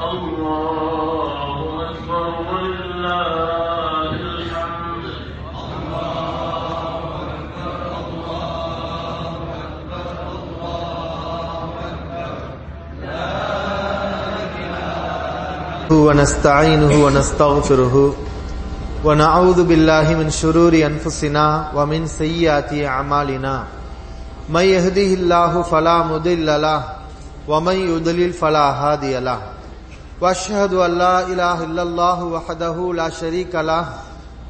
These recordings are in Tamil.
الله أكبر ولله الحمد. ونستعينه ونستغفره ونعوذ بالله من شرور أنفسنا ومن سيئات أعمالنا. من يهده الله فلا مضل له ومن يضلل فلا هادي له. وأشهد أن لا إله إلا الله وحده لا شريك له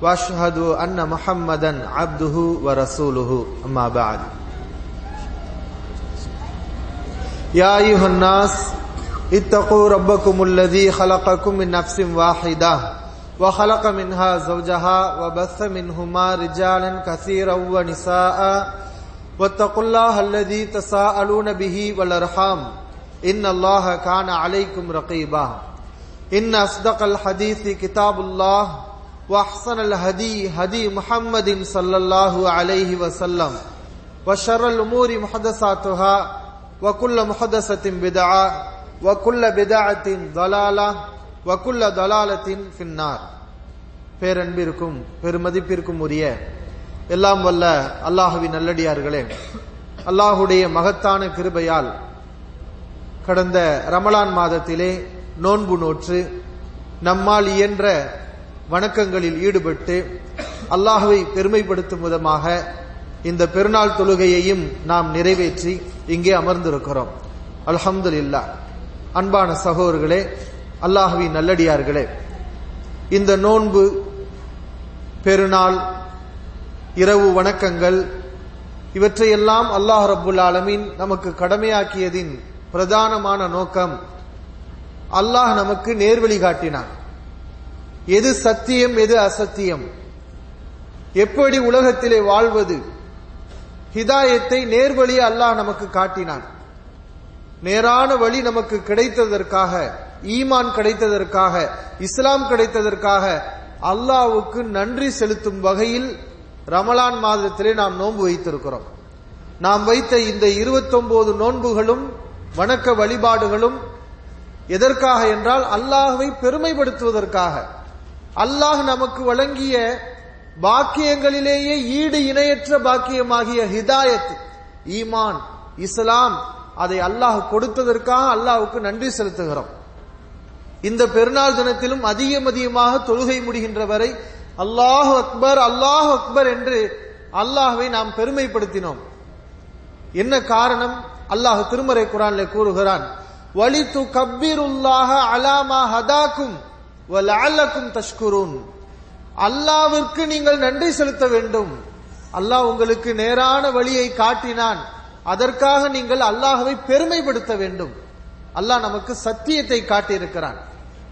وأشهد أن محمدا عبده ورسوله. أما بعد. يا أيها الناس اتقوا ربكم الذي خلقكم من نفس واحدة وخلق منها زوجها وبث منهما رجالا كثيرا ونساء واتقوا الله الذي تساءلون به والأرحام. ان الله كان عليكم رقيبا ان اصدق الحديث كتاب الله واحسن الهدي هدي محمد صلى الله عليه وسلم وشر الامور محدثاتها وكل محدثه بدعه وكل بدعه ضلاله وكل ضلاله في النار பேரன்பிற்கும் பெருமதிப்பிற்கும் உரிய எல்லாம் வல்ல அல்லாஹுவின் நல்லடியார்களே அல்லாஹுடைய மகத்தான கிருபையால் கடந்த ரமலான் மாதத்திலே நோன்பு நோற்று நம்மால் இயன்ற வணக்கங்களில் ஈடுபட்டு அல்லாஹுவை பெருமைப்படுத்தும் விதமாக இந்த பெருநாள் தொழுகையையும் நாம் நிறைவேற்றி இங்கே அமர்ந்திருக்கிறோம். அல்ஹம்துலில்லா அன்பான சகோதரர்களே அல்லாஹுவி நல்லடியார்களே இந்த நோன்பு பெருநாள் இரவு வணக்கங்கள் இவற்றையெல்லாம் அல்லாஹ் ரபுல் ஆலமின் நமக்கு கடமையாக்கியதின் பிரதானமான நோக்கம். அல்லாஹ் நமக்கு நேர்வழி காட்டினான். எது சத்தியம் எது அசத்தியம்? எப்படி உலகத்திலே வாழ்வது? ஹிதாயத்தை நேர்வழி அல்லாஹ் நமக்கு காட்டினான். நேரான வழி நமக்கு கிடைத்ததற்காக ஈமான் கிடைத்ததற்காக இஸ்லாம் கிடைத்ததற்காக அல்லாவுக்கு நன்றி செலுத்தும் வகையில் ரமலான் மாதத்திலே நாம் நோன்பு வைத்திருக்கிறோம். நாம் வைத்த இந்த இருபத்தொன்பது நோன்புகளும் வணக்க வழிபாடுகளும் எதற்காக என்றால் அல்லாஹுவை பெருமைப்படுத்துவதற்காக. அல்லாஹ் நமக்கு வழங்கிய பாக்கியங்களிலேயே ஈடு இணையற்ற பாக்கியமாகிய ஹிதாயத் ஈமான் இஸ்லாம் அதை அல்லாஹ் கொடுத்ததற்காக அல்லாஹுக்கு நன்றி செலுத்துகிறோம். இந்த பெருநாள் தினத்திலும் அதிகம் அதிகமாக தொழுகை முடிகின்ற வரை அல்லாஹு அக்பர் அல்லாஹு அக்பர் என்று அல்லாஹுவை நாம் பெருமைப்படுத்தினோம். என்ன காரணம்? அல்லாஹ் திருமறை குரான்ல கூறுகிறான் வலி து கப்பீருல்லாக அலாமா ஹதாக்கும் வலஅல்லக்கும் தஷ்குரூன். அல்லாவிற்கு நீங்கள் நன்றி செலுத்த வேண்டும். அல்லாஹ் உங்களுக்கு நேரான வழியை காட்டினான். அதற்காக நீங்கள் அல்லாஹவை பெருமைப்படுத்த வேண்டும். அல்லாஹ் நமக்கு சத்தியத்தை காட்டியிருக்கிறான்.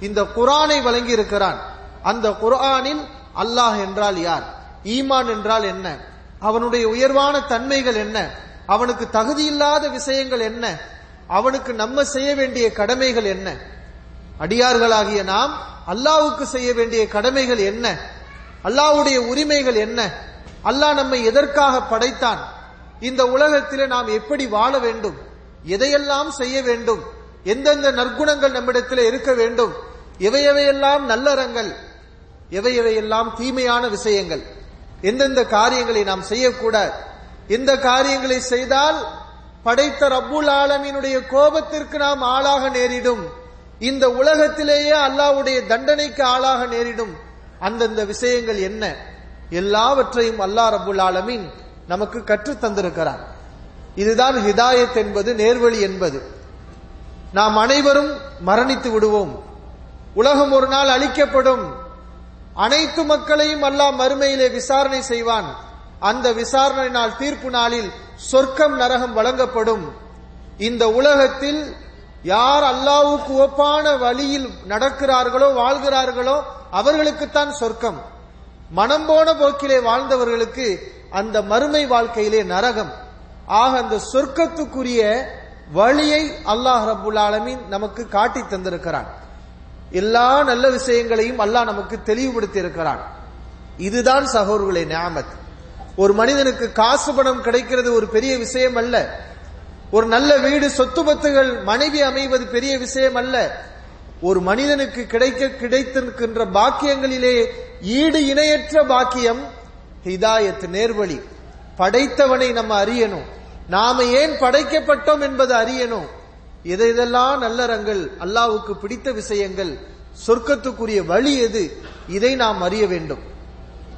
இந்த குரானை வழங்கி இருக்கிறான் அந்த குரானில் அல்லாஹ் என்றால் யார்? ஈமான் என்றால் என்ன? அவனுடைய உயர்வான தன்மைகள் என்ன? அவனுக்கு தகுதியில்லாத விஷயங்கள் என்ன? அவனுக்கு நம்ம செய்ய வேண்டிய கடமைகள் என்ன? அடியார்களாகிய நாம் அல்லாவுக்கு செய்ய வேண்டிய கடமைகள் என்ன? அல்லாவுடைய உரிமைகள் என்ன? அல்லாஹ் நம்மை எதற்காக படைத்தான்? இந்த உலகத்திலே நாம் எப்படி வாழ வேண்டும்? எதையெல்லாம் செய்ய வேண்டும்? எந்தெந்த நற்குணங்கள் நம்மிடத்தில் இருக்க வேண்டும்? எவையவையெல்லாம் நல்லறங்கள்? எவையவையெல்லாம் தீமையான விஷயங்கள்? எந்தெந்த காரியங்களை நாம் செய்யக்கூடாது? இந்த காரியங்களை செய்தால் படைத்த ரப்புல் ஆலமீனுடைய கோபத்திற்கு நாம் ஆளாக நேரிடும். இந்த உலகத்திலேயே அல்லாவுடைய தண்டனைக்கு ஆளாக நேரிடும். அந்தந்த விஷயங்கள் என்ன? எல்லாவற்றையும் அல்லாஹ் ரபுல் ஆலமீன் நமக்கு கற்று தந்திருக்கிறார் இதுதான் ஹிதாயத் என்பது நேர்வழி என்பது. நாம் அனைவரும் மரணித்து விடுவோம். உலகம் ஒரு நாள் அழிக்கப்படும். அனைத்து மக்களையும் அல்லாஹ் மறுமையிலே விசாரணை செய்வான். அந்த விசாரணை நாள் தீர்ப்பு நாளில் சொர்க்கம் நரகம் வழங்கப்படும். இந்த உலகத்தில் யார் அல்லாவுக்கு ஒப்பான வழியில் நடக்கிறார்களோ வாழ்கிறார்களோ அவர்களுக்குத்தான் சொர்க்கம். மனம் போன போக்கிலே வாழ்ந்தவர்களுக்கு அந்த மறுமை வாழ்க்கையிலே நரகம். ஆக அந்த சொர்க்கத்துக்குரிய வழியை அல்லாஹ் ரபுல் ஆலமீன் நமக்கு காட்டி தந்திருக்கிறான். எல்லா நல்ல விஷயங்களையும் அல்லாஹ் நமக்கு தெளிவுபடுத்தி இருக்கிறான் இதுதான் சகோர்களே ஞாபகம் ஒரு மனிதனுக்கு காசு பணம் கிடைக்கிறது ஒரு பெரிய விஷயம் அல்ல. ஒரு நல்ல வீடு சொத்து பத்துகள் மனைவி அமைவது பெரிய விஷயம் அல்ல. ஒரு மனிதனுக்கு கிடைக்க கிடைத்திருக்கின்ற பாக்கியங்களிலே ஈடு இணையற்ற பாக்கியம் ஹிதாயத் நேர்வழி. படைத்தவனை நம்ம அறியணும். நாம ஏன் படைக்கப்பட்டோம் என்பது அறியணும். எதை இதெல்லாம் நல்லறங்கள் அல்லாவுக்கு பிடித்த விஷயங்கள் சொர்க்கத்துக்குரிய வழி எது இதை நாம் அறிய வேண்டும்.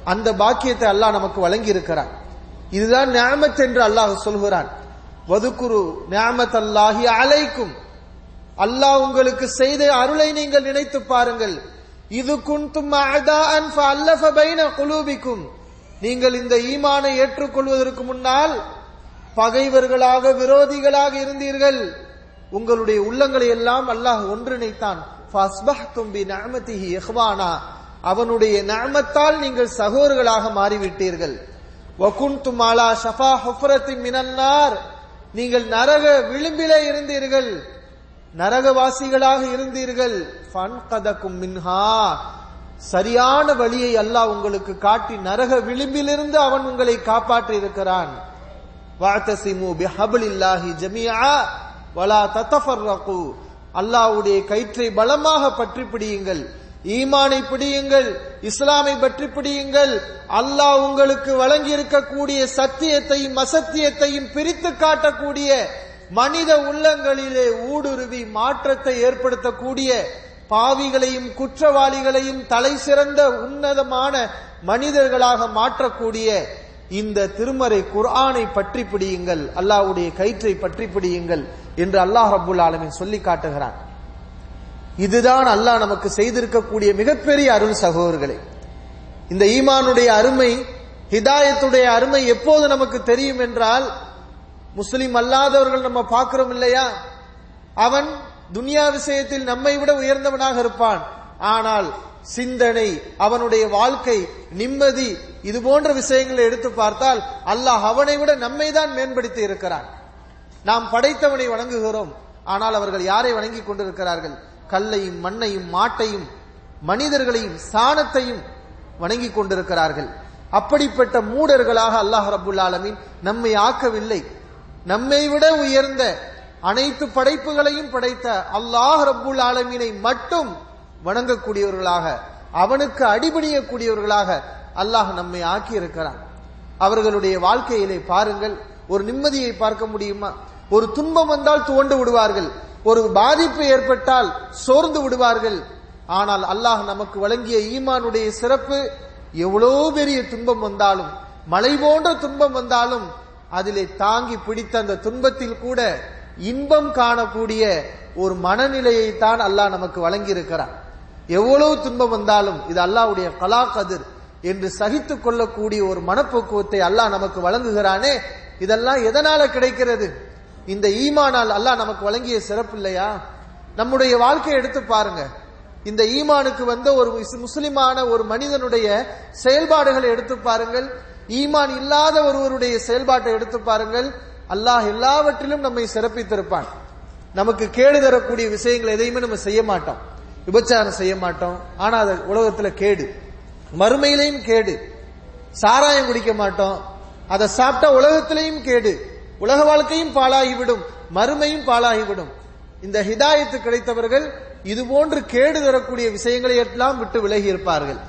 அந்த பாக்கியத்தை அல்லாஹ் நமக்கு வழங்கி இருக்கிறான் இதுதான் நியாமத் என்று அல்லாஹ் சொல்கிறான். வதுக்குரு நியாமத் அல்லாஹி அலைக்கும். அல்லாஹ் உங்களுக்கு செய்த அருளை நீங்கள் நினைத்து பாருங்கள். இது குன்தும் குலூபிக்கும். நீங்கள் இந்த ஈமானை ஏற்றுக்கொள்வதற்கு முன்னால் பகைவர்களாக விரோதிகளாக இருந்தீர்கள். உங்களுடைய உள்ளங்களை எல்லாம் அல்லாஹ் ஒன்றிணைத்தான். அவனுடைய நிஅமத்தால் நீங்கள் சகோதரர்களாக மாறிவிட்டீர்கள். வகுந்துமாலா ஷஃபா ஹுஃபரத்தி மினன்னார். நீங்கள் நரக விளிம்பிலே இருந்தீர்கள். நரகவாசிகளாக இருந்தீர்கள். ஃபன் கதக்கும் மின்ஹா. சரியான வழியை அல்லாஹ் உங்களுக்கு காட்டி நரக விளிம்பிலிருந்து அவன் உங்களை காப்பாற்றி இருக்கிறான் வாத்தசிமு பிஹபிலில்லாஹி ஜமியா வலா தத்தஃபர்ரகு. அல்லாஹ்வுடைய கயிற்றை பலமாக பற்றி பிடியுங்கள். ஈமானை பிடியுங்கள் இஸ்லாமை பற்றி பிடியுங்கள். அல்லாஹ் உங்களுக்கு வழங்கி இருக்கக்கூடிய சத்தியத்தையும் அசத்தியத்தையும் பிரித்து காட்டக்கூடிய மனித உள்ளங்களிலே ஊடுருவி மாற்றத்தை ஏற்படுத்தக்கூடிய பாவிகளையும் குற்றவாளிகளையும் தலை சிறந்த உன்னதமான மனிதர்களாக மாற்றக்கூடிய இந்த திருமறை குர்ஆனை பற்றி பிடியுங்கள் அல்லாஹ்வுடைய கயிற்றை பற்றி பிடியுங்கள் என்று அல்லாஹ் ரப்புல் ஆலமின் சொல்லி காட்டுகிறான். இதுதான் அல்லாஹ் நமக்கு செய்திருக்கக்கூடிய மிகப்பெரிய அருள் சகோதரர்களே. இந்த ஈமானுடைய அருமை ஹிதாயத்துடைய அருமை எப்போது நமக்கு தெரியும் என்றால் முஸ்லிம் அல்லாதவர்கள் நம்ம பார்க்கிறோம் இல்லையா? அவன் துனியா விஷயத்தில் நம்மை விட உயர்ந்தவனாக இருப்பான். ஆனால் சிந்தனை அவனுடைய வாழ்க்கை நிம்மதி இது போன்ற விஷயங்களை எடுத்து பார்த்தால் அல்லாஹ் அவனை விட நம்மை தான் மேம்படுத்தி இருக்கிறான். நாம் படைத்தவனை வணங்குகிறோம். ஆனால் அவர்கள் யாரை வணங்கிக் கொண்டிருக்கிறார்கள்? கல்லையும் மண்ணையும் மாட்டையும் மனிதர்களையும் சாணத்தையும் வணங்கிக் கொண்டிருக்கிறார்கள். அப்படிப்பட்ட மூடர்களாக அல்லாஹ் ரபுல் ஆலமீன் நம்மை ஆக்கவில்லை. நம்மை விட உயர்ந்த அனைத்து படைப்புகளையும் படைத்த அல்லாஹ் ரபுல் ஆலமீனை மட்டும் வணங்கக்கூடியவர்களாக அவனுக்கு அடிபணியக்கூடியவர்களாக அல்லாஹ் நம்மை ஆக்கி இருக்கிறான் அவர்களுடைய வாழ்க்கையிலே பாருங்கள் ஒரு நிம்மதியை பார்க்க முடியுமா? ஒரு துன்பம் வந்தால் துவண்டு விடுவார்கள். ஒரு பாதிப்பு ஏற்பட்டால் சோர்ந்து விடுவார்கள். ஆனால் அல்லாஹ் நமக்கு வழங்கிய ஈமானுடைய சிறப்பு எவ்வளோ பெரிய துன்பம் வந்தாலும் மலை போன்ற துன்பம் வந்தாலும் அதிலே தாங்கி பிடித்த அந்த துன்பத்தில் கூட இன்பம் காணக்கூடிய ஒரு மனநிலையை தான் அல்லாஹ் நமக்கு வழங்கியிருக்கிறான். எவ்வளவு துன்பம் வந்தாலும் இது அல்லாஹ்வுடைய கலா கதிர் என்று சகித்துக் கொள்ளக்கூடிய ஒரு மனப்போக்குவத்தை அல்லாஹ் நமக்கு வழங்குகிறானே இதெல்லாம் எதனால கிடைக்கிறது? இந்த ஈமானால் அல்லாஹ் நமக்கு வழங்கிய சிறப்பு இல்லையா? நம்முடைய வாழ்க்கையை எடுத்து பாருங்க. இந்த ஈமானுக்கு வந்த ஒரு முஸ்லிமான ஒரு மனிதனுடைய செயல்பாடுகளை எடுத்து பாருங்கள். ஈமான் இல்லாத ஒருவருடைய செயல்பாட்டை எடுத்து பாருங்கள். அல்லாஹ் எல்லாவற்றிலும் நம்மை சிறப்பித்திருப்பான். நமக்கு கேடு தரக்கூடிய விஷயங்கள் எதையுமே நம்ம செய்ய மாட்டோம். விபச்சாரம் செய்ய மாட்டோம். ஆனா அது உலகத்துல கேடு. மறுமையிலையும் கேடு. சாராயம் குடிக்க மாட்டோம். அதை சாப்பிட்டா உலகத்திலையும் கேடு. உலக வாழ்க்கையும் பாழாகிவிடும் மறுமையும் பாழாகிவிடும். இந்த ஹிதாயத்து கிடைத்தவர்கள் இதுபோன்று கேடு தரக்கூடிய விஷயங்களை எல்லாம் விட்டு விலகி இருப்பார்கள்.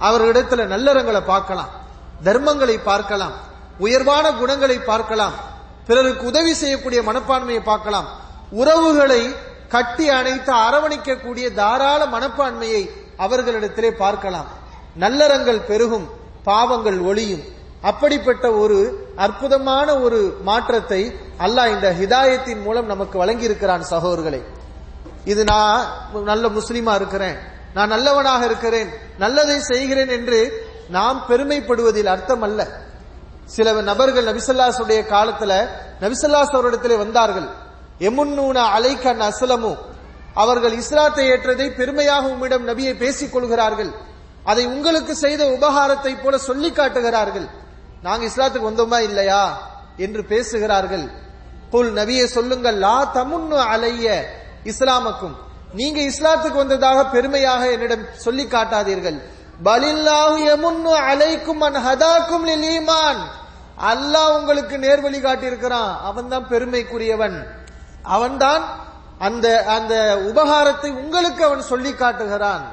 அவர்களிடத்துல நல்லறங்களை பார்க்கலாம் தர்மங்களை பார்க்கலாம் உயர்வான குணங்களை பார்க்கலாம் பிறருக்கு உதவி செய்யக்கூடிய மனப்பான்மையை பார்க்கலாம். உறவுகளை கட்டி அணைத்து அரவணைக்கக்கூடிய தாராள மனப்பான்மையை அவர்களிடத்திலே பார்க்கலாம். நல்லறங்கள் பெருகும் பாவங்கள் ஒளியும். அப்படிப்பட்ட ஒரு அற்புதமான ஒரு மாற்றத்தை அல்லாஹ் இந்த ஹிதாயத்தின் மூலம் நமக்கு வழங்கியிருக்கிறான் சகோதரர்களை. இது நான் நல்ல முஸ்லீமா இருக்கிறேன். நான் நல்லவனாக இருக்கிறேன். நல்லதை செய்கிறேன் என்று நாம் பெருமைப்படுவதில் அர்த்தம் அல்ல சில நபர்கள் நபிசல்லாசுடைய காலத்துல நபிசல்லாஸ் அவரிடத்திலே வந்தார்கள். எமுன்னூன அலைக்கன் அசலமு அவர்கள் இஸ்லாத்தை ஏற்றதை பெருமையாக உம்மிடம் நபியை பேசிக் கொள்கிறார்கள். அதை உங்களுக்கு செய்த உபகாரத்தை போல சொல்லி காட்டுகிறார்கள். நாங்கள் இஸ்லாத்துக்கு வந்தோமா இல்லையா என்று பேசுகிறார்கள். புல் நபியை சொல்லுங்கள் லா தமுன்னு அலைய இஸ்லாமுக்கும். நீங்க இஸ்லாத்துக்கு வந்ததாக பெருமையாக என்னிடம் சொல்லி காட்டாதீர்கள். பலில்லாஹு யமுன்னு அலைக்கும் அன் ஹதாக்கும் லில் ஈமான். அல்லாஹ் உங்களுக்கு நேர்வழி காட்டியிருக்கிறான். அவன் தான் பெருமைக்குரியவன். அவன்தான் அந்த அந்த உபகாரத்தை உங்களுக்கு அவன் சொல்லி காட்டுகிறான்.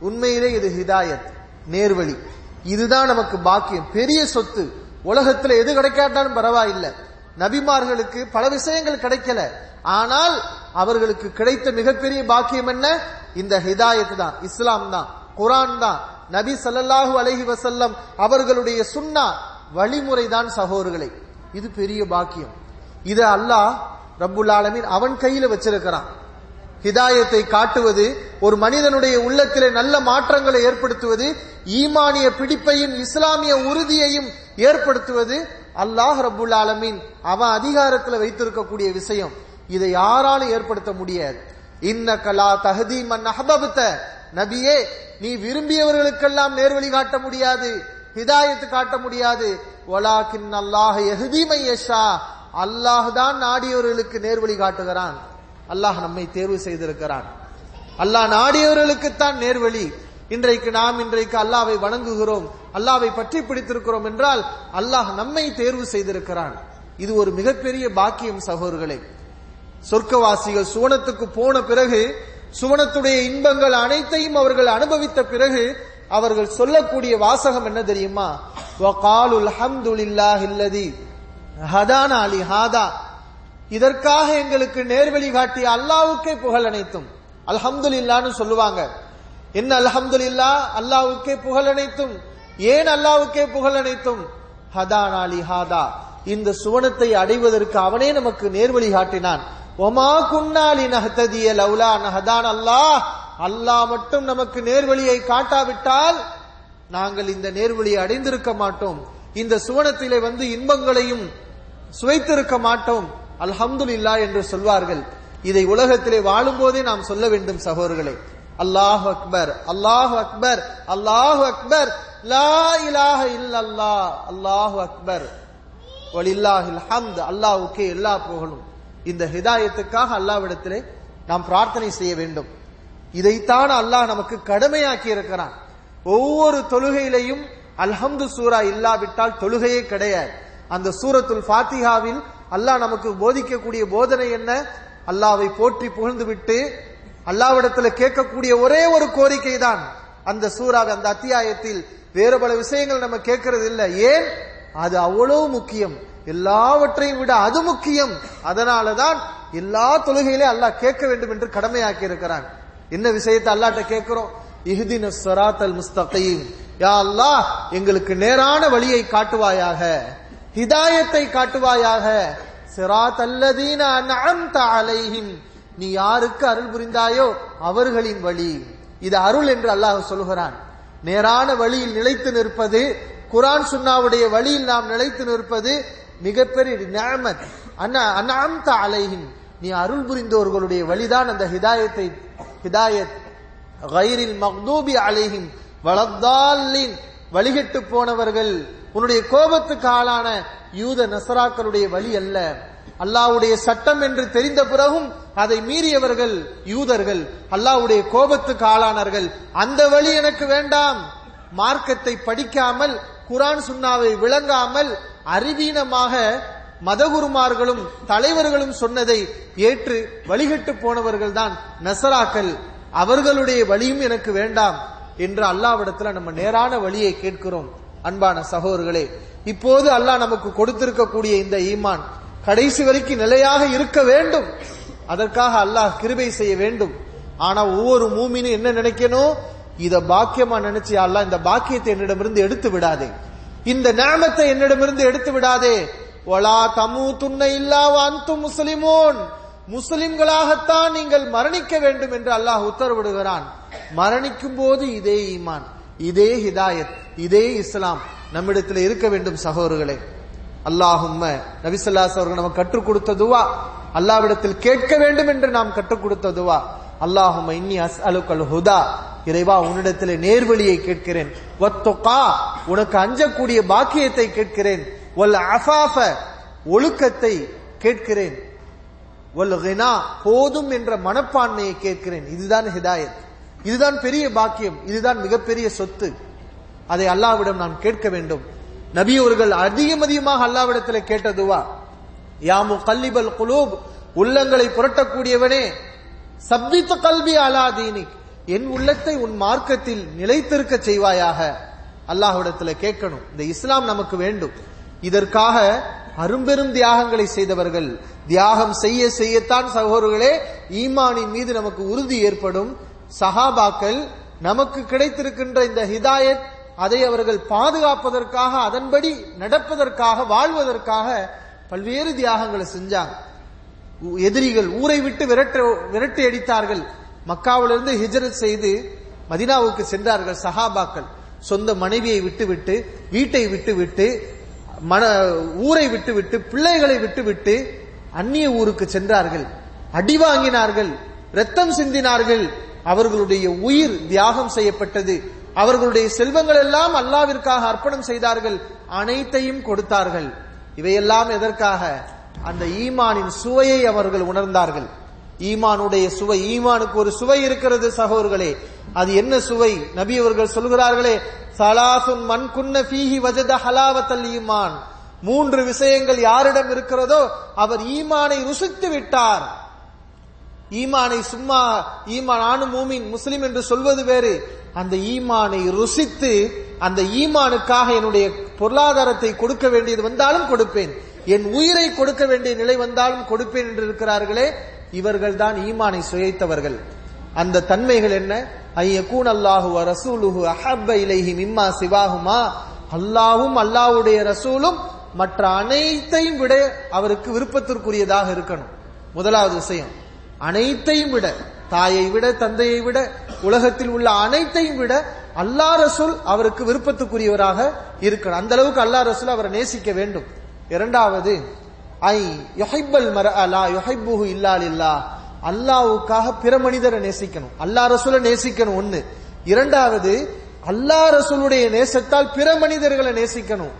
உண்மையிலே இது ஹிதாயத் நேர்வழி. இதுதான் நமக்கு பாக்கியம். பெரிய சொத்து. உலகத்துல எது கிடைக்காட்டாலும் பரவாயில்லை. நபிமார்களுக்கு பல விஷயங்கள் கிடைக்கல. ஆனால் அவர்களுக்கு கிடைத்த மிகப்பெரிய பாக்கியம் என்ன? இந்த ஹிதாயத் தான். இஸ்லாம் தான். குரான் தான். நபி ஸல்லல்லாஹு அலஹி வசல்லம் அவர்களுடைய சுன்னா வழிமுறை தான் சகோதரர்களை. இது பெரிய பாக்கியம். இது அல்லாஹ் ரபுல் ஆலமீன் அவன் கையில வச்சிருக்கிறான். ஹிதாயத்தை காட்டுவது ஒரு மனிதனுடைய உள்ளத்திலே நல்ல மாற்றங்களை ஏற்படுத்துவது ஈமானிய பிடிப்பையும் இஸ்லாமிய உறுதியையும் ஏற்படுத்துவது அல்லாஹ் ரபுல் ஆலமீன் அவன் அதிகாரத்தில் வைத்திருக்கக்கூடிய விஷயம். இதை யாராலும் ஏற்படுத்த முடியாது. இன்ன கலா தஹதி மன் நபியே நீ விரும்பியவர்களுக்கெல்லாம் நேர்வழி காட்ட முடியாது ஹிதாயத்து காட்ட முடியாது. ஒலாக்கின் அல்லாஹ் எஹ்தீமை யஷா அல்லாஹ் தான் நாடியவர்களுக்கு நேர்வழி காட்டுகிறான். அல்லாஹ் நம்மை தேர்வு செய்திருக்கிறான். அல்லாஹ் நாடியவர்களுக்குத்தான் நேர்வழி. இன்றைக்கு நாம் இன்றைக்கு அல்லாவை வணங்குகிறோம். அல்லாவை பற்றி பிடித்திருக்கிறோம் என்றால் அல்லாஹ் நம்மை தேர்வு செய்திருக்கிறான். இது ஒரு மிகப்பெரிய பாக்கியம் சகோதரர்களே. சொர்க்கவாசிகள் சுவனத்துக்கு போன பிறகு சுவனத்துடைய இன்பங்கள் அனைத்தையும் அவர்கள் அனுபவித்த பிறகு அவர்கள் சொல்லக்கூடிய வாசகம் என்ன தெரியுமா? ஹதானா அலி ஹாதா. இதற்காக எங்களுக்கு நேர்வழி காட்டிய அல்லாவுக்கே புகழ் அனைத்தும். அல்ஹம்துலில்லான்னு சொல்லுவாங்க. என்ன அல்ஹம்துலில்லா? அல்லாவுக்கே புகழ் அனைத்தும். ஏன் அல்லாவுக்கே புகழ் அனைத்தும்? ஹதானா அலி ஹாதா. இந்த சுவனத்தை அடைவதற்கு அவனே நமக்கு நேர்வழி காட்டினான். ஒமா குன்னாலி நஹததிய லவுலா நஹதான் அல்லாஹ். அல்லாஹ் மட்டும் நமக்கு நேர்வழியை காட்டாவிட்டால் நாங்கள் இந்த நேர்வழியை அடைந்திருக்க மாட்டோம். இந்த சுவனத்திலே வந்து இன்பங்களையும் சுவைத்திருக்க மாட்டோம். அல்ஹம்துலில்லா என்று சொல்வார்கள். இதை உலகத்திலே வாழும் போதே நாம் சொல்ல வேண்டும் சகோதரர்களே. அல்லாஹ் அக்பர் அல்லாஹ் அக்பர் அல்லாஹ் அக்பர். லா இலாஹ இல்லல்லாஹ் அல்லாஹ் அக்பர். வலில்லாஹில் ஹம்த் அல்லாஹ்வுக்கே எல்லா புகழும். இந்த ஹிதாயத்துக்காக அல்லாவிடத்திலே நாம் பிரார்த்தனை செய்ய வேண்டும். இதைத்தான் அல்லாஹ் நமக்கு கடமையாக்கி இருக்கிறான். ஒவ்வொரு தொழுகையிலையும் அல்ஹம்து சூரா இல்லாவிட்டால் தொழுகையே கிடையாது. அந்த சூரத்துல் ஃபாத்திஹாவில் அல்லாஹ் நமக்கு போதிக்கக்கூடிய போதனை என்ன? அல்லாவை போற்றி புகழ்ந்து விட்டு அல்லாவிடத்துல கேட்கக்கூடிய ஒரே ஒரு கோரிக்கை தான் அந்த சூறாவை அந்த அத்தியாயத்தில் வேறு பல விஷயங்கள் நம்ம கேட்கறது இல்லை. ஏன்? அது அவ்வளவு முக்கியம். எல்லாவற்றையும் விட அது முக்கியம். அதனாலதான் எல்லா தொழுகையிலே அல்லாஹ் கேட்க வேண்டும் என்று கடமையாக்கி இருக்கிறான். என்ன விஷயத்தை அல்லாட்ட கேட்கிறோம்? இஹ்தின ஸராத்தல் முஸ்தகீம். யா அல்லாஹ் எங்களுக்கு நேரான வழியை காட்டுவாயாக. ஹிதாயத்தை காட்டுவாயாக. சிராத் அன்அம்த அலைஹிம். நீ யாருக்கு அருள் புரிந்தாயோ அவர்களின் வழி. இது அருள் என்று அல்லாஹ் சொல்கிறான். நேரான வழியில் நிலைத்து நிற்பது குரான் சுன்னாவுடைய வழியில் நாம் நிலைத்து நிற்பது மிகப்பெரிய நியமத். அண்ணா அன்அம்த அலைஹிம். நீ அருள் புரிந்தோர்களுடைய வழிதான் அந்த ஹிதாயத்தை ஹிதாயத். கைரில் மக்தூபி அலைஹிம். வளத்தாலின் வழிகட்டு போனவர்கள் உன்னுடைய கோபத்துக்கு ஆளான யூத நசராக்களுடைய வழி அல்ல. அல்லாவுடைய சட்டம் என்று தெரிந்த பிறகும் அதை மீறியவர்கள் யூதர்கள். அல்லாவுடைய கோபத்துக்கு ஆளானார்கள். அந்த வழி எனக்கு வேண்டாம். மார்க்கத்தை படிக்காமல் குரான் சுண்ணாவை விளங்காமல் அறிவீனமாக மதகுருமார்களும் தலைவர்களும் சொன்னதை ஏற்று வழிகட்டு போனவர்கள் தான் நசராக்கள். அவர்களுடைய வழியும் எனக்கு வேண்டாம் என்று அல்லாவிடத்துல நம்ம நேரான வழியை கேட்கிறோம். அன்பான சகோதரர்களே இப்போது அல்லாஹ் நமக்கு கொடுத்திருக்கக்கூடிய இந்த ஈமான் கடைசி வரைக்கும் நிலையாக இருக்க வேண்டும். அதற்காக அல்லாஹ் கிருபை செய்ய வேண்டும். ஆனா ஒவ்வொரு மூமினும் என்ன நினைக்கணும்? இத பாக்கியமா நினைச்சு அல்லாஹ் இந்த பாக்கியத்தை என்னிடமிருந்து எடுத்து விடாதே. இந்த நேமத்தை என்னிடமிருந்து எடுத்து விடாதே. ஒலா தமு துண்ண இல்லாவ அந்து முஸ்லிமோன். முஸ்லிம்களாகத்தான் நீங்கள் மரணிக்க வேண்டும் என்று அல்லாஹ் உத்தரவிடுகிறான். மரணிக்கும் போது இதே ஈமான். இதே ஹிதாயத் இதே இஸ்லாம் நம்மிடத்தில் இருக்க வேண்டும் சகோதரர்களே. அல்லாஹும்ம நபிசல்லாஸ் அவர்கள் நமக்கு கற்றுக் கொடுத்ததுவா அல்லாவிடத்தில் கேட்க வேண்டும் என்று நாம் கற்றுக் கொடுத்ததுவா அல்லாஹும் இன்னி அஸ் அலுக்கல் ஹுதா. இறைவா உன்னிடத்தில் நேர்வழியை கேட்கிறேன். ஒத்தொக்கா உனக்கு அஞ்சக்கூடிய பாக்கியத்தை கேட்கிறேன். ஒல் அஃபாஃப ஒழுக்கத்தை கேட்கிறேன். ஒல் கினா போதும் என்ற மனப்பான்மையை கேட்கிறேன். இதுதான் ஹிதாயத். இதுதான் பெரிய பாக்கியம் இதுதான் மிகப்பெரிய சொத்து. அதை அல்லாவிடம் நான் கேட்க வேண்டும். நபி அவர்கள் அதிகம் அதிகமாக அல்லாவிடத்தில் கேட்டதுவா யாமு கல்லிபல் குலூப் உள்ளங்களை புரட்டக்கூடியவனே சப்பித்த கல்வி அலாதீனிக் என் உள்ளத்தை உன் மார்க்கத்தில் நிலைத்திருக்க செய்வாயாக. அல்லாஹ்விடத்தில் கேட்கணும். இந்த இஸ்லாம் நமக்கு வேண்டும். இதற்காக அரும்பெரும் தியாகங்களை செய்தவர்கள் தியாகம் செய்ய செய்யத்தான் சகோதரர்களே ஈமானின் மீது நமக்கு உறுதி ஏற்படும். சஹாபாக்கள் நமக்கு கிடைத்திருக்கின்ற இந்த ஹிதாயத் அதை அவர்கள் பாதுகாப்பதற்காக அதன்படி நடப்பதற்காக வாழ்வதற்காக பல்வேறு தியாகங்களை செஞ்சாங்க. எதிரிகள் ஊரை விட்டு விரட்ட விரட்டி அடித்தார்கள். மக்காவிலிருந்து ஹிஜரத் செய்து மதினாவுக்கு சென்றார்கள் சஹாபாக்கள். சொந்த மனைவியை விட்டுவிட்டு வீட்டை விட்டுவிட்டு மன ஊரை விட்டுவிட்டு பிள்ளைகளை விட்டுவிட்டு அந்நிய ஊருக்கு சென்றார்கள். அடி வாங்கினார்கள். ரத்தம் சிந்தினார்கள். அவர்களுடைய உயிர் தியாகம் செய்யப்பட்டது. அவர்களுடைய செல்வங்கள் எல்லாம் அல்லாவிற்காக அர்ப்பணம் செய்தார்கள். அனைத்தையும் கொடுத்தார்கள். இவையெல்லாம் எதற்காக? அந்த ஈமானின் சுவையை அவர்கள் உணர்ந்தார்கள். ஈமானுடைய சுவை ஈமானுக்கு ஒரு சுவை இருக்கிறது சகோதரர்களே. அது என்ன சுவை? நபி அவர்கள் சொல்கிறார்களே சலாசுன் மண் குன்ன ஃபீஹி வஜத ஹலாவத்தல் ஈமான். மூன்று விஷயங்கள் யாரிடம் இருக்கிறதோ அவர் ஈமானை ருசித்து விட்டார். ஈமானை சும்மா ஈமான் ஆணு மூமின் முஸ்லிம் என்று சொல்வது வேறு. அந்த ஈமானை ருசித்து அந்த ஈமானுக்காக என்னுடைய பொருளாதாரத்தை கொடுக்க வேண்டியது வந்தாலும் கொடுப்பேன். என் உயிரை கொடுக்க வேண்டிய நிலை வந்தாலும் கொடுப்பேன் என்று இருக்கிறார்களே இவர்கள் தான் ஈமானை சுயத்தவர்கள். அந்த தன்மைகள் என்ன? ஐயக்கூன் அல்லாஹு ரசூலுஹு அஹப்ப இலைஹி மிம்மா சிவாகுமா அல்லாஹும் அல்லாஹ்வுடைய ரசூலும் மற்ற அனைத்தையும் விட அவருக்கு விருப்பத்திற்குரியதாக இருக்கணும். முதலாவது விஷயம். அனைத்தையும் விட தாயை விட தந்தையை விட உலகத்தில் உள்ள அனைத்தையும் விட அல்லா ரசூல் அவருக்கு விருப்பத்துக்குரியவராக இருக்கணும் அந்த அளவுக்கு அல்லா ரசூல் அவரை நேசிக்க வேண்டும். இரண்டாவது ஐ யொஹைபல் மர அலா யொஹைபுஹு இல்லால் இல்லா அல்லாவுக்காக பிற மனிதரை நேசிக்கணும். அல்லா ரசூலை நேசிக்கணும் ஒண்ணு. இரண்டாவது அல்லா ரசூலுடைய நேசத்தால் பிற மனிதர்களை நேசிக்கணும்.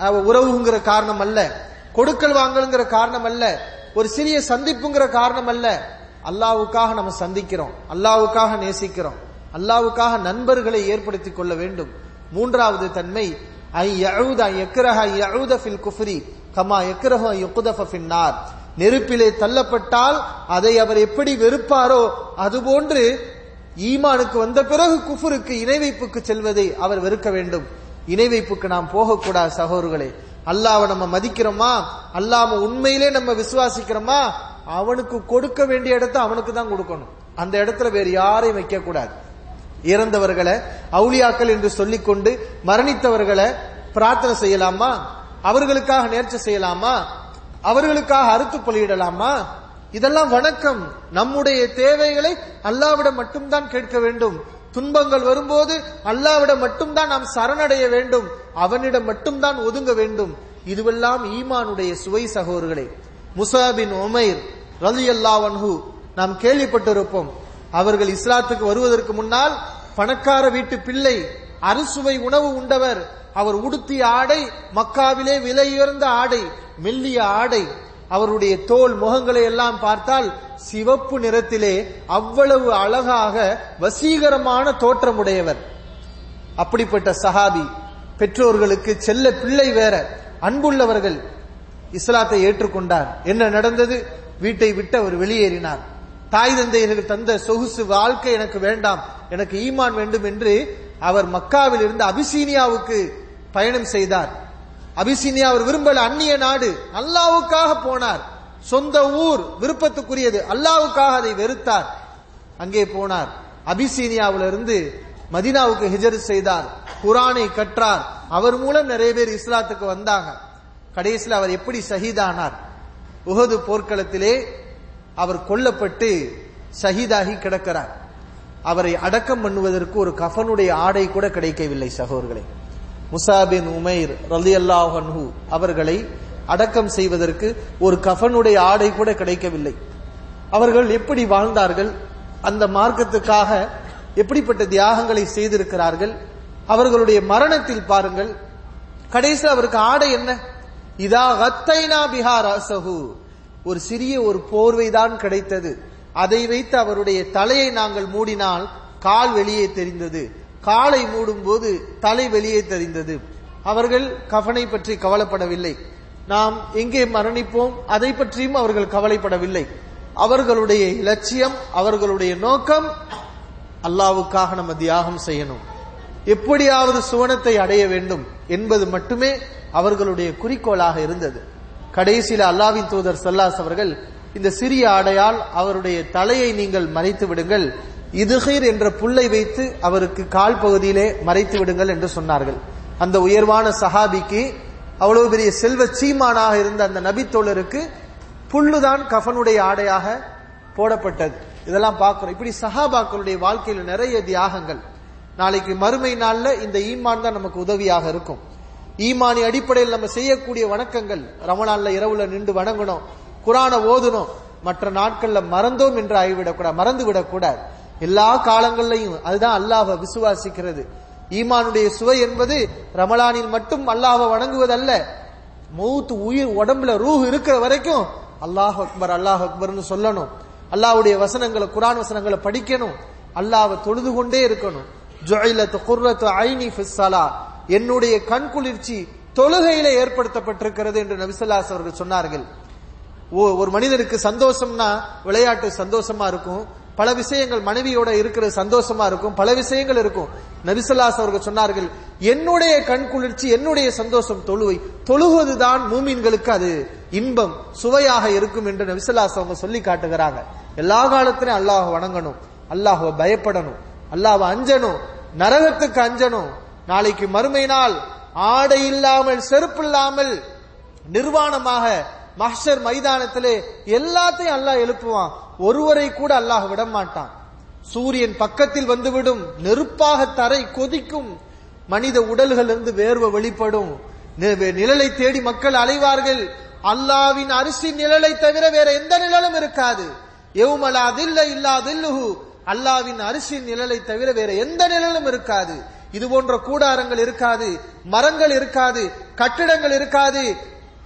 உறவுங்கிற காரணம் அல்ல. கொடுக்கல் வாங்கலுங்கிற காரணம் அல்ல. ஒரு சிறிய சந்திப்புங்கிற காரணம் அல்ல. அல்லாவுக்காக நம்ம சந்திக்கிறோம். அல்லாவுக்காக நேசிக்கிறோம். அல்லாவுக்காக நண்பர்களை ஏற்படுத்திக் கொள்ள வேண்டும். மூன்றாவது தன்மை ஐ யழுதா எக்ரஹ யழுத ஃபில் குஃப்ரி கமா எக்ரஹ யுக்தஃப ஃபின்னார் நெருப்பிலே தள்ளப்பட்டால் அதை அவர் எப்படி வெறுப்பாரோ அதுபோன்று ஈமானுக்கு வந்த பிறகு குஃபுருக்கு இணை வைப்புக்கு செல்வதை அவர் வெறுக்க வேண்டும். இணை வைப்புக்கு நாம் போகக்கூடாது சகோதரர்களே. அல்லாவை நம்ம மதிக்கிறோமா? அல்லாம உண்மையிலே நம்ம விசுவாசிக்கிறோமா? அவனுக்கு கொடுக்க வேண்டிய இடத்த அவனுக்கு தான் கொடுக்கணும். அந்த இடத்துல வேறு யாரையும் வைக்க கூடாது இறந்தவர்களை அவுளியாக்கள் என்று சொல்லிக்கொண்டு மரணித்தவர்களை பிரார்த்தனை செய்யலாமா? அவர்களுக்காக நேர்ச்சி செய்யலாமா? அவர்களுக்காக அறுத்து பலியிடலாமா? இதெல்லாம் வணக்கம். நம்முடைய தேவைகளை அல்லாவிடம் மட்டும்தான் கேட்க வேண்டும். துன்பங்கள் வரும்போது அல்லாவிடம் மட்டும்தான் நாம் சரணடைய வேண்டும். அவனிடம் மட்டும்தான் ஒதுங்க வேண்டும். இதுவெல்லாம் ஈமானுடைய சுவை சகோதரர்களே. முசாபின் உமைர் ரலி அல்லாவன்ஹு நாம் கேள்விப்பட்டிருப்போம். அவர்கள் இஸ்லாத்துக்கு வருவதற்கு முன்னால் பணக்கார வீட்டு பிள்ளை அறுசுவை உணவு உண்டவர். அவர் உடுத்திய ஆடை மக்காவிலே விலையுயர்ந்த ஆடை மெல்லிய ஆடை. அவருடைய தோல் முகங்களை எல்லாம் பார்த்தால் சிவப்பு நிறத்திலே அவ்வளவு அழகாக வசீகரமான தோற்றமுடையவர். அப்படிப்பட்ட சஹாபி பெற்றோர்களுக்கு செல்ல பிள்ளை வேற அன்புள்ளவர்கள் இஸ்லாத்தை ஏற்றுக்கொண்டார். என்ன நடந்தது? வீட்டை விட்டு அவர் வெளியேறினார். தாய் தந்தையர்கள் தந்த சொகுசு வாழ்க்கை எனக்கு வேண்டாம். எனக்கு ஈமான் வேண்டும் என்று அவர் மக்காவில் இருந்து அபிசீனியாவுக்கு பயணம் செய்தார். அபிசீனியா அவர் விரும்பல அந்நிய நாடு. அல்லாவுக்காக போனார். சொந்த ஊர் விருப்பத்துக்குரியது. அல்லாவுக்காக அதை வெறுத்தார். அங்கே போனார். அபிசீனியாவிலிருந்து மதினாவுக்கு ஹிஜர் செய்தார். குரானை கற்றார். அவர் மூலம் நிறைய பேர் இஸ்லாத்துக்கு வந்தாங்க. கடைசியில் அவர் எப்படி ஷஹீதானார்? உகது போர்க்களத்திலே அவர் கொல்லப்பட்டு ஷஹீதாகி கிடக்கிறார். அவரை அடக்கம் பண்ணுவதற்கு ஒரு கஃனுடைய ஆடை கூட கிடைக்கவில்லை சகோதரர்களே. முசாபின் உமைர் ரலி அல்லாஹன்ஹு அவர்களை அடக்கம் செய்வதற்கு ஒரு கஃனுடைய ஆடை கூட கிடைக்கவில்லை. அவர்கள் எப்படி வாழ்ந்தார்கள்? அந்த மார்க்கத்துக்காக எப்படிப்பட்ட தியாகங்களை செய்திருக்கிறார்கள்? அவர்களுடைய மரணத்தில் பாருங்கள். கடைசி அவருக்கு ஆடை என்ன? இதா ஹத்தைனா பிஹார் அசஹு ஒரு சிறிய ஒரு போர்வைதான் கிடைத்தது. அதை வைத்து அவருடைய தலையை நாங்கள் மூடினால் கால் வெளியே தெரிந்தது. காலை மூடும் போது தலை வெளியே தெரிந்தது. அவர்கள் கஃனை பற்றி கவலைப்படவில்லை. நாம் எங்கே மரணிப்போம்? அதை பற்றியும் அவர்கள் கவலைப்படவில்லை. அவர்களுடைய இலட்சியம் அவர்களுடைய நோக்கம் அல்லாவுக்காக நம்ம தியாகம் செய்யணும். எப்படியாவது சுவனத்தை அடைய வேண்டும் என்பது மட்டுமே அவர்களுடைய குறிக்கோளாக இருந்தது. கடைசியில் அல்லாவின் தூதர் சல்லாஸ் அவர்கள் இந்த சிறிய ஆடையால் அவருடைய தலையை நீங்கள் மறைத்து விடுங்கள் இதுகீர் என்ற புல்லை வைத்து அவருக்கு கால் பகுதியிலே மறைத்து விடுங்கள் என்று சொன்னார்கள். அந்த உயர்வான சஹாபிக்கு அவ்வளவு பெரிய செல்வ சீமானாக இருந்த அந்த நபித்தோழருக்கு புல்லுதான் கஃனுடைய ஆடையாக போடப்பட்டது. இதெல்லாம் பார்க்கிறோம். இப்படி சஹாபாக்களுடைய வாழ்க்கையில் நிறைய தியாகங்கள். நாளைக்கு மறுமை நாள்ல இந்த ஈமான் தான் நமக்கு உதவியாக இருக்கும். ஈமானி அடிப்படையில் நம்ம செய்யக்கூடிய வணக்கங்கள். ரமணான்ல இரவுல நின்று வணங்கணும். குரானை ஓதணும். மற்ற நாட்கள்ல மறந்தோம் என்று ஆகிவிடக்கூடாது மறந்து விடக்கூடாது. எல்லா காலங்கள்லையும் அதுதான் அல்லாஹ விசுவாசிக்கிறது. ஈமானுடைய சுவை என்பது ரமலானில் மட்டும் அல்லாஹ வணங்குவதல்ல. மூத்து உயிர் உடம்புல ரூஹ் இருக்கிற வரைக்கும் அல்லாஹ் அக்பர் அல்லாஹ் அக்பர்னு சொல்லணும். அல்லாஹ்வுடைய வசனங்களை குரான் வசனங்களை படிக்கணும். அல்லாஹ தொழுது கொண்டே இருக்கணும். ஜுஇலத் குர்ரத்து ஐனி ஃபிஸ் என்னுடைய கண் குளிர்ச்சி தொழுகையில ஏற்படுத்தப்பட்டிருக்கிறது என்று நபிசல்லாஸ் அவர்கள் சொன்னார்கள். ஓ ஒரு மனிதனுக்கு சந்தோஷம்னா விளையாட்டு சந்தோஷமா இருக்கும். பல விஷயங்கள் மனைவியோட இருக்கிற சந்தோஷமா இருக்கும். பல விஷயங்கள் இருக்கும். நபிசல்லாஸ் அவர்கள் சொன்னார்கள் என்னுடைய கண் குளிர்ச்சி என்னுடைய சந்தோஷம் தொழுவை. தொழுவதுதான் மூமீன்களுக்கு அது இன்பம் சுவையாக இருக்கும் என்று நபிசல்லாஸ் அவங்க சொல்லி காட்டுகிறாங்க. எல்லா காலத்திலும் அல்லாஹ் வணங்கணும். அல்லாஹ்வை பயப்படணும். அல்லாஹ அஞ்சணும். நரகத்துக்கு அஞ்சணும். நாளைக்கு மறுமை நாள் ஆடை இல்லாமல் செருப்பு இல்லாமல் நிர்வாணமாக மஹர் மைதானத்திலே எல்லாத்தையும் அல்லாஹ் எழுப்புவான். ஒருவரை கூட அல்லாஹ் விட மாட்டான் சூரியன் பக்கத்தில் வந்துவிடும் நெருப்பாக தரை கொதிக்கும் மனித உடல்கள் இருந்து வேர்வை வெளிப்படும். நிழலை தேடி மக்கள் அலைவார்கள். அல்லாவின் அரிசி நிழலை தவிர வேற எந்த நிழலும் இருக்காது. எவ்மலா தில்ல இல்லா தில்லுஹு. அல்லாவின் அரிசி நிழலை தவிர வேற எந்த நிழலும் இருக்காது. இது போன்ற கூடாரங்கள் இருக்காது மரங்கள் இருக்காது கட்டிடங்கள் இருக்காது.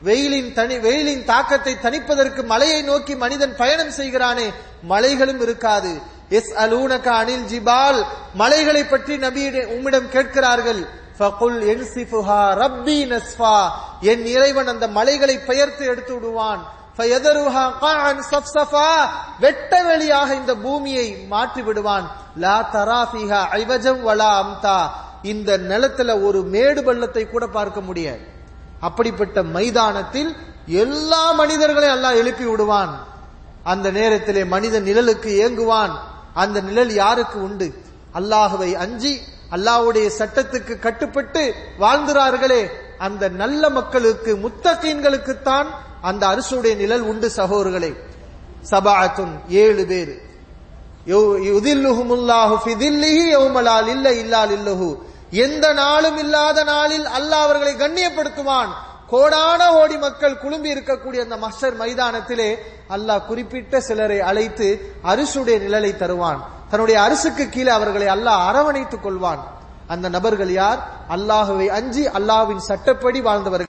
வெயிலின் தனி வெயிலின் தாக்கத்தை தணிப்பதற்கு மலையை நோக்கி மனிதன் பயணம் செய்கிறானே மலைகளும் இருக்காது. எஸ் அலூனகா அனில் ஜிபால் மலைகளை பற்றி நபியிட உம்மிடம் கேட்கிறார்கள். ஃபகுல் என்சிஃபுஹா ரப்பி நஸ்ஃபா என் இறைவன் அந்த மலைகளை பெயர்த்து எடுத்து விடுவான். ஃபயதருஹா கான் சஃப்சஃபா வெட்ட வெளியாக இந்த பூமியை மாற்றி விடுவான். லா தராஃபிஹா ஐவஜம் வலா அம்தா. இந்த நிலத்துல ஒரு மேடு பள்ளத்தை கூட பார்க்க முடியாது. அப்படிப்பட்ட மைதானத்தில் எல்லா மனிதர்களையும் அல்லாஹ் எழுப்பி விடுவான். அந்த நேரத்திலே மனித நிழலுக்கு ஏங்குவான். அந்த நிழல் யாருக்கு உண்டு? அல்லாஹுவை அஞ்சி அல்லாஹ்வுடைய சட்டத்துக்கு கட்டுப்பட்டு வாழ்ந்துறார்களே. அந்த நல்ல மக்களுக்கு முத்தகீன்களுக்குத்தான் அந்த அரசுடைய நிழல் உண்டு சகோதரர்களே சபாத்துன் ஏழு பேர். எந்த நாளும் இல்லாத நாளில் அல்லாஹ் அவர்களை கண்ணியப்படுத்துவான். கோடான ஓடி மக்கள் குழும்பி இருக்கக்கூடிய அந்த மஸ்டர் மைதானத்திலே அல்லாஹ் குறிப்பிட்ட சிலரை அழைத்து அரிசுடைய நிழலை தருவான். தன்னுடைய அரசுக்கு கீழே அவர்களை அல்லாஹ் அரவணைத்துக் கொள்வான். அந்த நபர்கள் யார்? அல்லாஹுவை அஞ்சி அல்லாஹ்வின் சட்டப்படி வாழ்ந்தவர்கள்.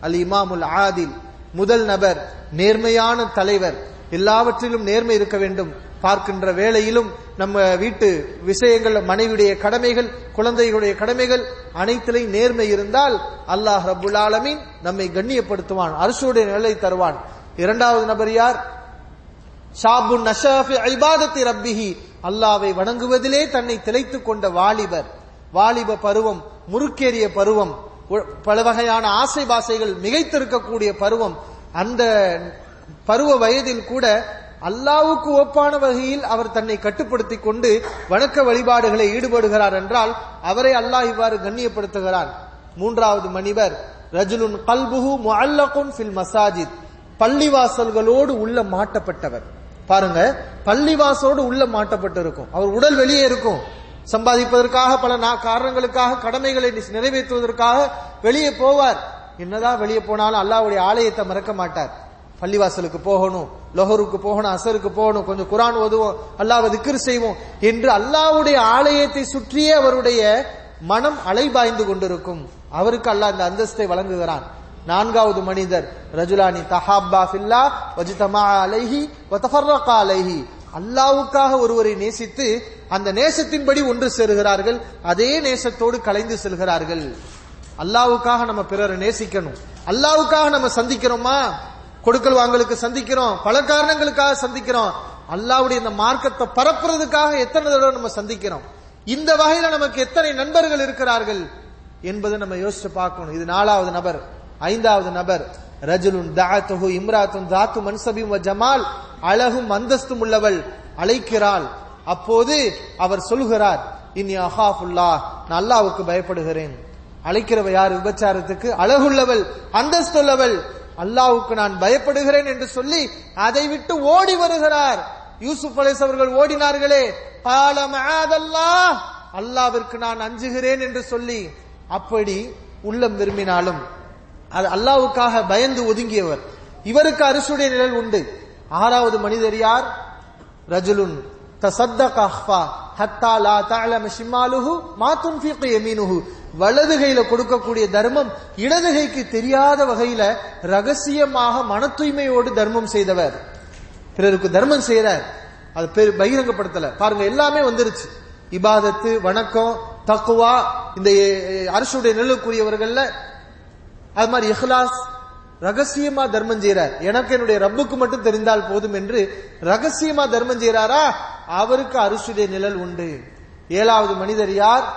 அல் இமாமுல் ஆதில் முதல் நபர் நேர்மையான தலைவர் எல்லாவற்றிலும் நேர்மை இருக்க வேண்டும். பார்க்கின்ற வேளையிலும் நம்ம வீட்டு விஷயங்கள் மனைவியுடைய கடமைகள் குழந்தைகளுடைய கடமைகள் அனைத்திலையும் நேர்மை இருந்தால் அல்லாஹ் ரபுல் ஆலமீன் நம்மை கண்ணியப்படுத்துவான் அரசுடைய நிலை தருவான். இரண்டாவது நபர் யார்? ஷாபு நஷாஃபி ஐபாதத்தி ரப்பிஹி. அல்லாவை வணங்குவதிலே தன்னை திளைத்துக் கொண்ட வாலிபர். வாலிப பருவம் முறுக்கேறிய பருவம் பல வகையான ஆசை பாசைகள் மிகைத்திருக்கக்கூடிய பருவம். அந்த பருவ வயதில் கூட அல்லாவுக்கு ஒப்பான வகையில் அவர் தன்னை கட்டுப்படுத்திக் கொண்டு வணக்க வழிபாடுகளை ஈடுபடுகிறார் என்றால் அவரை அல்லாஹ் இவ்வாறு கண்ணியப்படுத்துகிறான். மூன்றாவது மனிதர் ரஜுலுன் கல்புஹு முஅல்லகுன் ஃபில் மசாஜித். பள்ளிவாசல்களோடு உள்ள மாட்டப்பட்டவர். பாருங்க பள்ளிவாசலோடு உள்ள மாட்டப்பட்டிருக்கும். அவர் உடல் வெளியே இருக்கும். சம்பாதிப்பதற்காக பல நா- காரணங்களுக்காக கடமைகளை நிறைவேற்றுவதற்காக வெளியே போவார். என்னதான் வெளியே போனாலும் அல்லாஹ்வுடைய ஆலயத்தை மறக்க மாட்டார். பள்ளிவாசலுக்கு போகணும் லொஹருக்கு போகணும் அசருக்கு போகணும் கொஞ்சம் குரான் ஓதுவோம் அல்லாஹ் திக்ர் செய்வோம் என்று அல்லாஹ்வுடைய ஆலயத்தை சுற்றியே அவருடைய மனம் அலைபாய்ந்து கொண்டிருக்கும். அவருக்கு அல்லாஹ் இந்த அந்தஸ்தை வழங்குகிறான். நான்காவது மனிதர் ரஜுலானி தஹாபா ஃபில்லா வஜிதமா அலைஹி வதஃபர்ரகா அலைஹி. அல்லாவுக்காக ஒருவரை நேசித்து அந்த நேசத்தின்படி ஒன்று சேருகிறார்கள் அதே நேசத்தோடு கலைந்து செல்கிறார்கள். அல்லாவுக்காக நம்ம பிறரை நேசிக்கணும். அல்லாவுக்காக நம்ம சந்திக்கிறோமா? கொடுக்கல் வாங்கலுக்கு சந்திக்கிறோம் பல காரணங்களுக்காக சந்திக்கிறோம். அல்லாவுடைய இந்த மார்க்கத்தை பரப்புறதுக்காக எத்தனை தடவை நம்ம சந்திக்கிறோம்? இந்த வகையில நமக்கு எத்தனை நண்பர்கள் இருக்கிறார்கள் என்பதை நம்ம யோசிச்சு பார்க்கணும். இது நாலாவது நபர் ஐந்தாவது நபர். ரஜுலுன் தாத்துஹு இம்ராத்தும் தாத்து மன்சபியும் வ ஜமால் அழகும் அந்தஸ்தும் உள்ளவள் அழைக்கிறாள். அப்போது அவர் சொல்கிறார் இனி அஹாஃபுல்லா நான் அல்லாவுக்கு பயப்படுகிறேன். அழைக்கிறவ யார்? விபச்சாரத்துக்கு அழகுள்ளவள் அந்தஸ்துள்ளவள். அல்லாவுக்கு நான் பயப்படுகிறேன் என்று சொல்லி அதை விட்டு ஓடி வருகிறார். யூசுப் அலிஸ் அவர்கள் ஓடினார்களே பாலமஅதல்லாஹ் அல்லாவிற்கு நான் அஞ்சுகிறேன் என்று சொல்லி அப்படி உள்ளம் விரும்பினாலும் அது அல்லாவுக்காக பயந்து ஒதுங்கியவர். இவருக்கு அரிசுடைய நிழல் உண்டு. ஆறாவது மனிதர் யார்? ரஜுலுன். தசத்தக அஹ்ஃபா. ஹத்தா லா தஅலம ஷிமாலுஹு மா துன்ஃபிகு யமீனுஹு. வலது கையில கொடுக்கக்கூடிய தர்மம் இடது கைக்கு தெரியாத வகையில ரகசியமாக மன தூய்மையோடு தர்மம் செய்தவர். பிறருக்கு தர்மம் செய்யறார் அது பெரு பகிரங்கப்படுத்தல. பாருங்க எல்லாமே வந்துருச்சு. இபாதத்து வணக்கம் தக்குவா இந்த அரசுடைய நெல்லுக்குரியவர்கள்ல அது மாதிரி இஹ்லாஸ் ரகசியமா தர்மம் செய்யறார் எனக்கு என்னுடைய ரப்புக்கு மட்டும் தெரிந்தால் போதும் என்று ரகசியமா தர்மம் செய்யறாரா அவருக்கு அரிசுடைய நிழல் உண்டு. ஏழாவது மனிதர் யார்?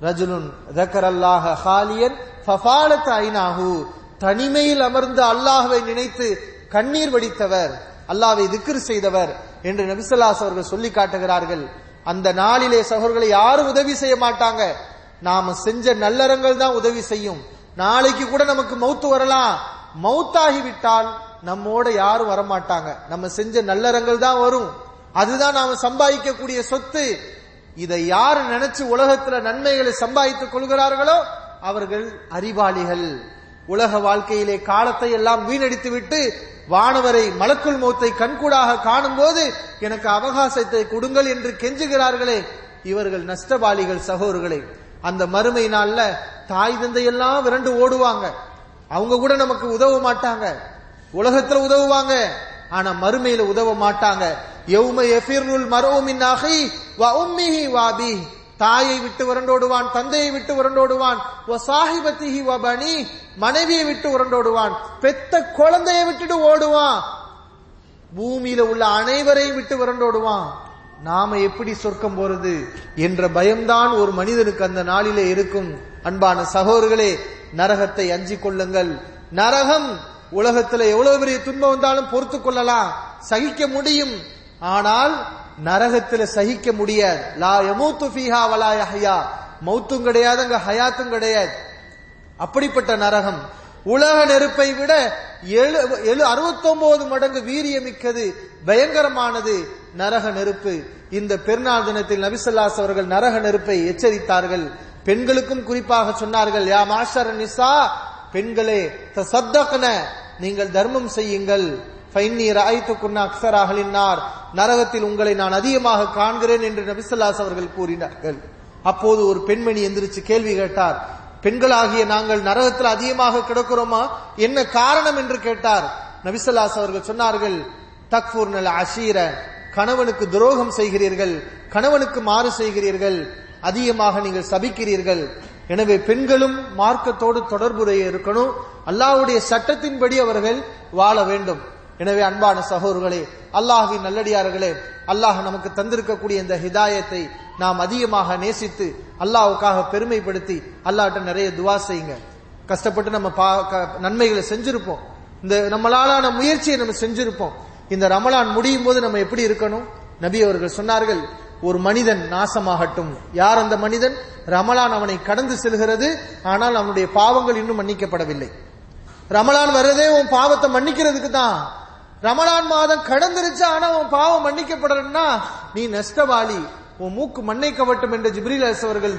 ரஜுலுன். அல்லாஹ ஹாலியன் ஃபஃபாலத் ஐனாஹு. தனிமையில் அமர்ந்து அல்லாஹவை நினைத்து கண்ணீர் வடித்தவர். அல்லாவை திக்ர் செய்தவர் என்று நபிசல்லாஸ் அவர்கள் சொல்லி காட்டுகிறார்கள். அந்த நாளிலே சகோர்களை யாரும் உதவி செய்ய மாட்டாங்க. நாம செஞ்ச நல்லறங்கள் தான் உதவி செய்யும். நாளைக்கு கூட நமக்கு மௌத்து வரலாம். மௌத்தாகி விட்டால் நம்மோட யாரும் வரமாட்டாங்க. நம்ம செஞ்ச நல்லறங்கள் தான் வரும். அதுதான் நாம சம்பாதிக்கக்கூடிய சொத்து. இதை யார் நினைச்சு உலகத்துல நன்மைகளை சம்பாதித்துக் கொள்கிறார்களோ அவர்கள் அறிவாளிகள். உலக வாழ்க்கையிலே காலத்தை எல்லாம் வீணடித்து விட்டு வானவரை மலக்குள் மௌத்தை கண்கூடாக காணும் போது எனக்கு அவகாசத்தை கொடுங்கள் என்று கெஞ்சுகிறார்களே. இவர்கள் நஷ்டபாலிகள் சகோதரர்களே. அந்த மறுமை நாள்ல தாய் தந்தையெல்லாம் விரண்டு ஓடுவாங்க. அவங்க கூட நமக்கு உதவ மாட்டாங்க. உலகத்துல உதவுவாங்க. ஆனா மறுமையில உதவ மாட்டாங்க. யௌம எஃபிர்னுல் மர்உ மின் அஹி உம்மிஹி தாயை விட்டு உரண்டோடுவான் தந்தையை விட்டு உரண்டோடுவான் சாஹிபத்திஹி வ பனி. மனைவியை விட்டு உரண்டோடுவான் பெத்த குழந்தையை விட்டுட்டு ஓடுவான். பூமியில உள்ள அனைவரையும் விட்டு உரண்டோடுவான் நாம எப்படி சொர்க்கம் போறது என்ற பயம்தான் ஒரு மனிதனுக்கு அந்த நாளிலே இருக்கும். அன்பான சகோதரர்களே நரகத்தை அஞ்சி கொள்ளுங்கள். நரகம் உலகத்துல எவ்வளவு பெரிய துன்பம் வந்தாலும் பொறுத்து கொள்ளலாம். சகிக்க முடியும். ஆனால் நரகத்துல சகிக்க முடியாது. லா யமூத்து ஃபீஹா வலா யஹ்யா. மௌத்தும் கிடையாது அங்க ஹயாத்தும் கிடையாது. அப்படிப்பட்ட நரகம். உலக நெருப்பை விட எழு எழு அறுபத்தொன்பது மடங்கு வீரியமிக்கது பயங்கரமானது. நரக நெருப்பு. இந்த பெருநாள் தினத்தில் நபிசல்லாஸ் அவர்கள் நரக நெருப்பை எச்சரித்தார்கள். பெண்களுக்கும் குறிப்பாக சொன்னார்கள் யா மாஷர் நிசா பெண்களே தசத்தகன நீங்கள் தர்மம் செய்யுங்கள். ஃபைன்னீர் ஆய்த்துக்குன்ன அக்சராகலினார் நரகத்தில் உங்களை நான் அதிகமாக காண்கிறேன் என்று நபிசல்லாஸ் அவர்கள் கூறினார்கள். அப்போது ஒரு பெண்மணி எந்திரிச்சு கேள்வி கேட்டார் பெண்களாகிய நாங்கள் நரகத்தில் அதிகமாக கிடக்கிறோமா? என்ன காரணம்? என்று கேட்டார். நபிசல்லாஸ் அவர்கள் சொன்னார்கள் தக்ஃபூர் நல் அஷீர கணவனுக்கு துரோகம் செய்கிறீர்கள் கணவனுக்கு மாறு செய்கிறீர்கள் அதிகமாக நீங்கள் சபிக்கிறீர்கள். எனவே பெண்களும் மார்க்கத்தோடு தொடர்புடைய இருக்கணும். அல்லாஹ்வுடைய சட்டத்தின்படி அவர்கள் வாழ வேண்டும். எனவே அன்பான சகோதரர்களே அல்லாஹின் நல்லடியார்களே அல்லாஹ் நமக்கு தந்திருக்கக்கூடிய இந்த ஹிதாயத்தை நாம் அதிகமாக நேசித்து அல்லாவுக்காக பெருமைப்படுத்தி அல்லாட்ட நிறைய துவா செய்யுங்க. கஷ்டப்பட்டு நம்ம பா- க- நன்மைகளை செஞ்சிருப்போம். இந்த நம்மளாலான முயற்சியை நம்ம செஞ்சிருப்போம். இந்த ரமலான் முடியும் போது நம்ம எப்படி இருக்கணும்? நபி அவர்கள் சொன்னார்கள் ஒரு மனிதன் நாசமாகட்டும். யார் அந்த மனிதன்? ரமலான் அவனை கடந்து செல்கிறது ஆனால் அவனுடைய பாவங்கள் இன்னும் மன்னிக்கப்படவில்லை. ரமலான் வர்றதே உன் பாவத்தை மன்னிக்கிறதுக்கு தான். ரமலான் மாதம் கடந்துருச்சு ஆனா உன் பாவம் மன்னிக்கப்படலன்னா நீ நஷ்டவாளி. உன் மூக்கு மண்ணை கவட்டும் என்று ஜிப்ரீல் அலிஸ் அவர்கள்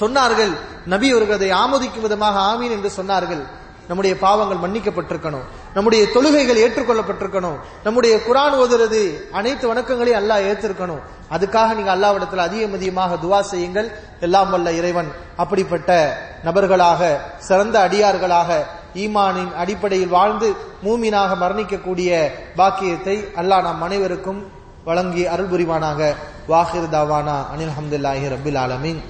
சொன்னார்கள். நபி அவர்கள் அதை ஆமோதிக்கும் விதமாக ஆமீன் என்று சொன்னார்கள். நம்முடைய பாவங்கள் மன்னிக்கப்பட்டிருக்கணும். நம்முடைய தொழுகைகள் ஏற்றுக்கொள்ளப்பட்டிருக்கணும். நம்முடைய குரான் ஓதுறது அனைத்து வணக்கங்களையும் அல்லாஹ் ஏற்றிருக்கணும் அதுக்காக நீங்க அல்லாவிடத்தில் அதிகம் அதிகமாக துவா செய்யுங்கள். எல்லாம் வல்ல இறைவன். அப்படிப்பட்ட நபர்களாக சிறந்த அடியார்களாக ஈமானின் அடிப்படையில் வாழ்ந்து மூமினாக மரணிக்கக்கூடிய பாக்கியத்தை அல்லாஹ் நம் அனைவருக்கும் வழங்கி அருள் புரிவானாக. வாஹிர் தாவானா. அனில் அஹமதுல்லாஹி ரபில் ஆலமீன்.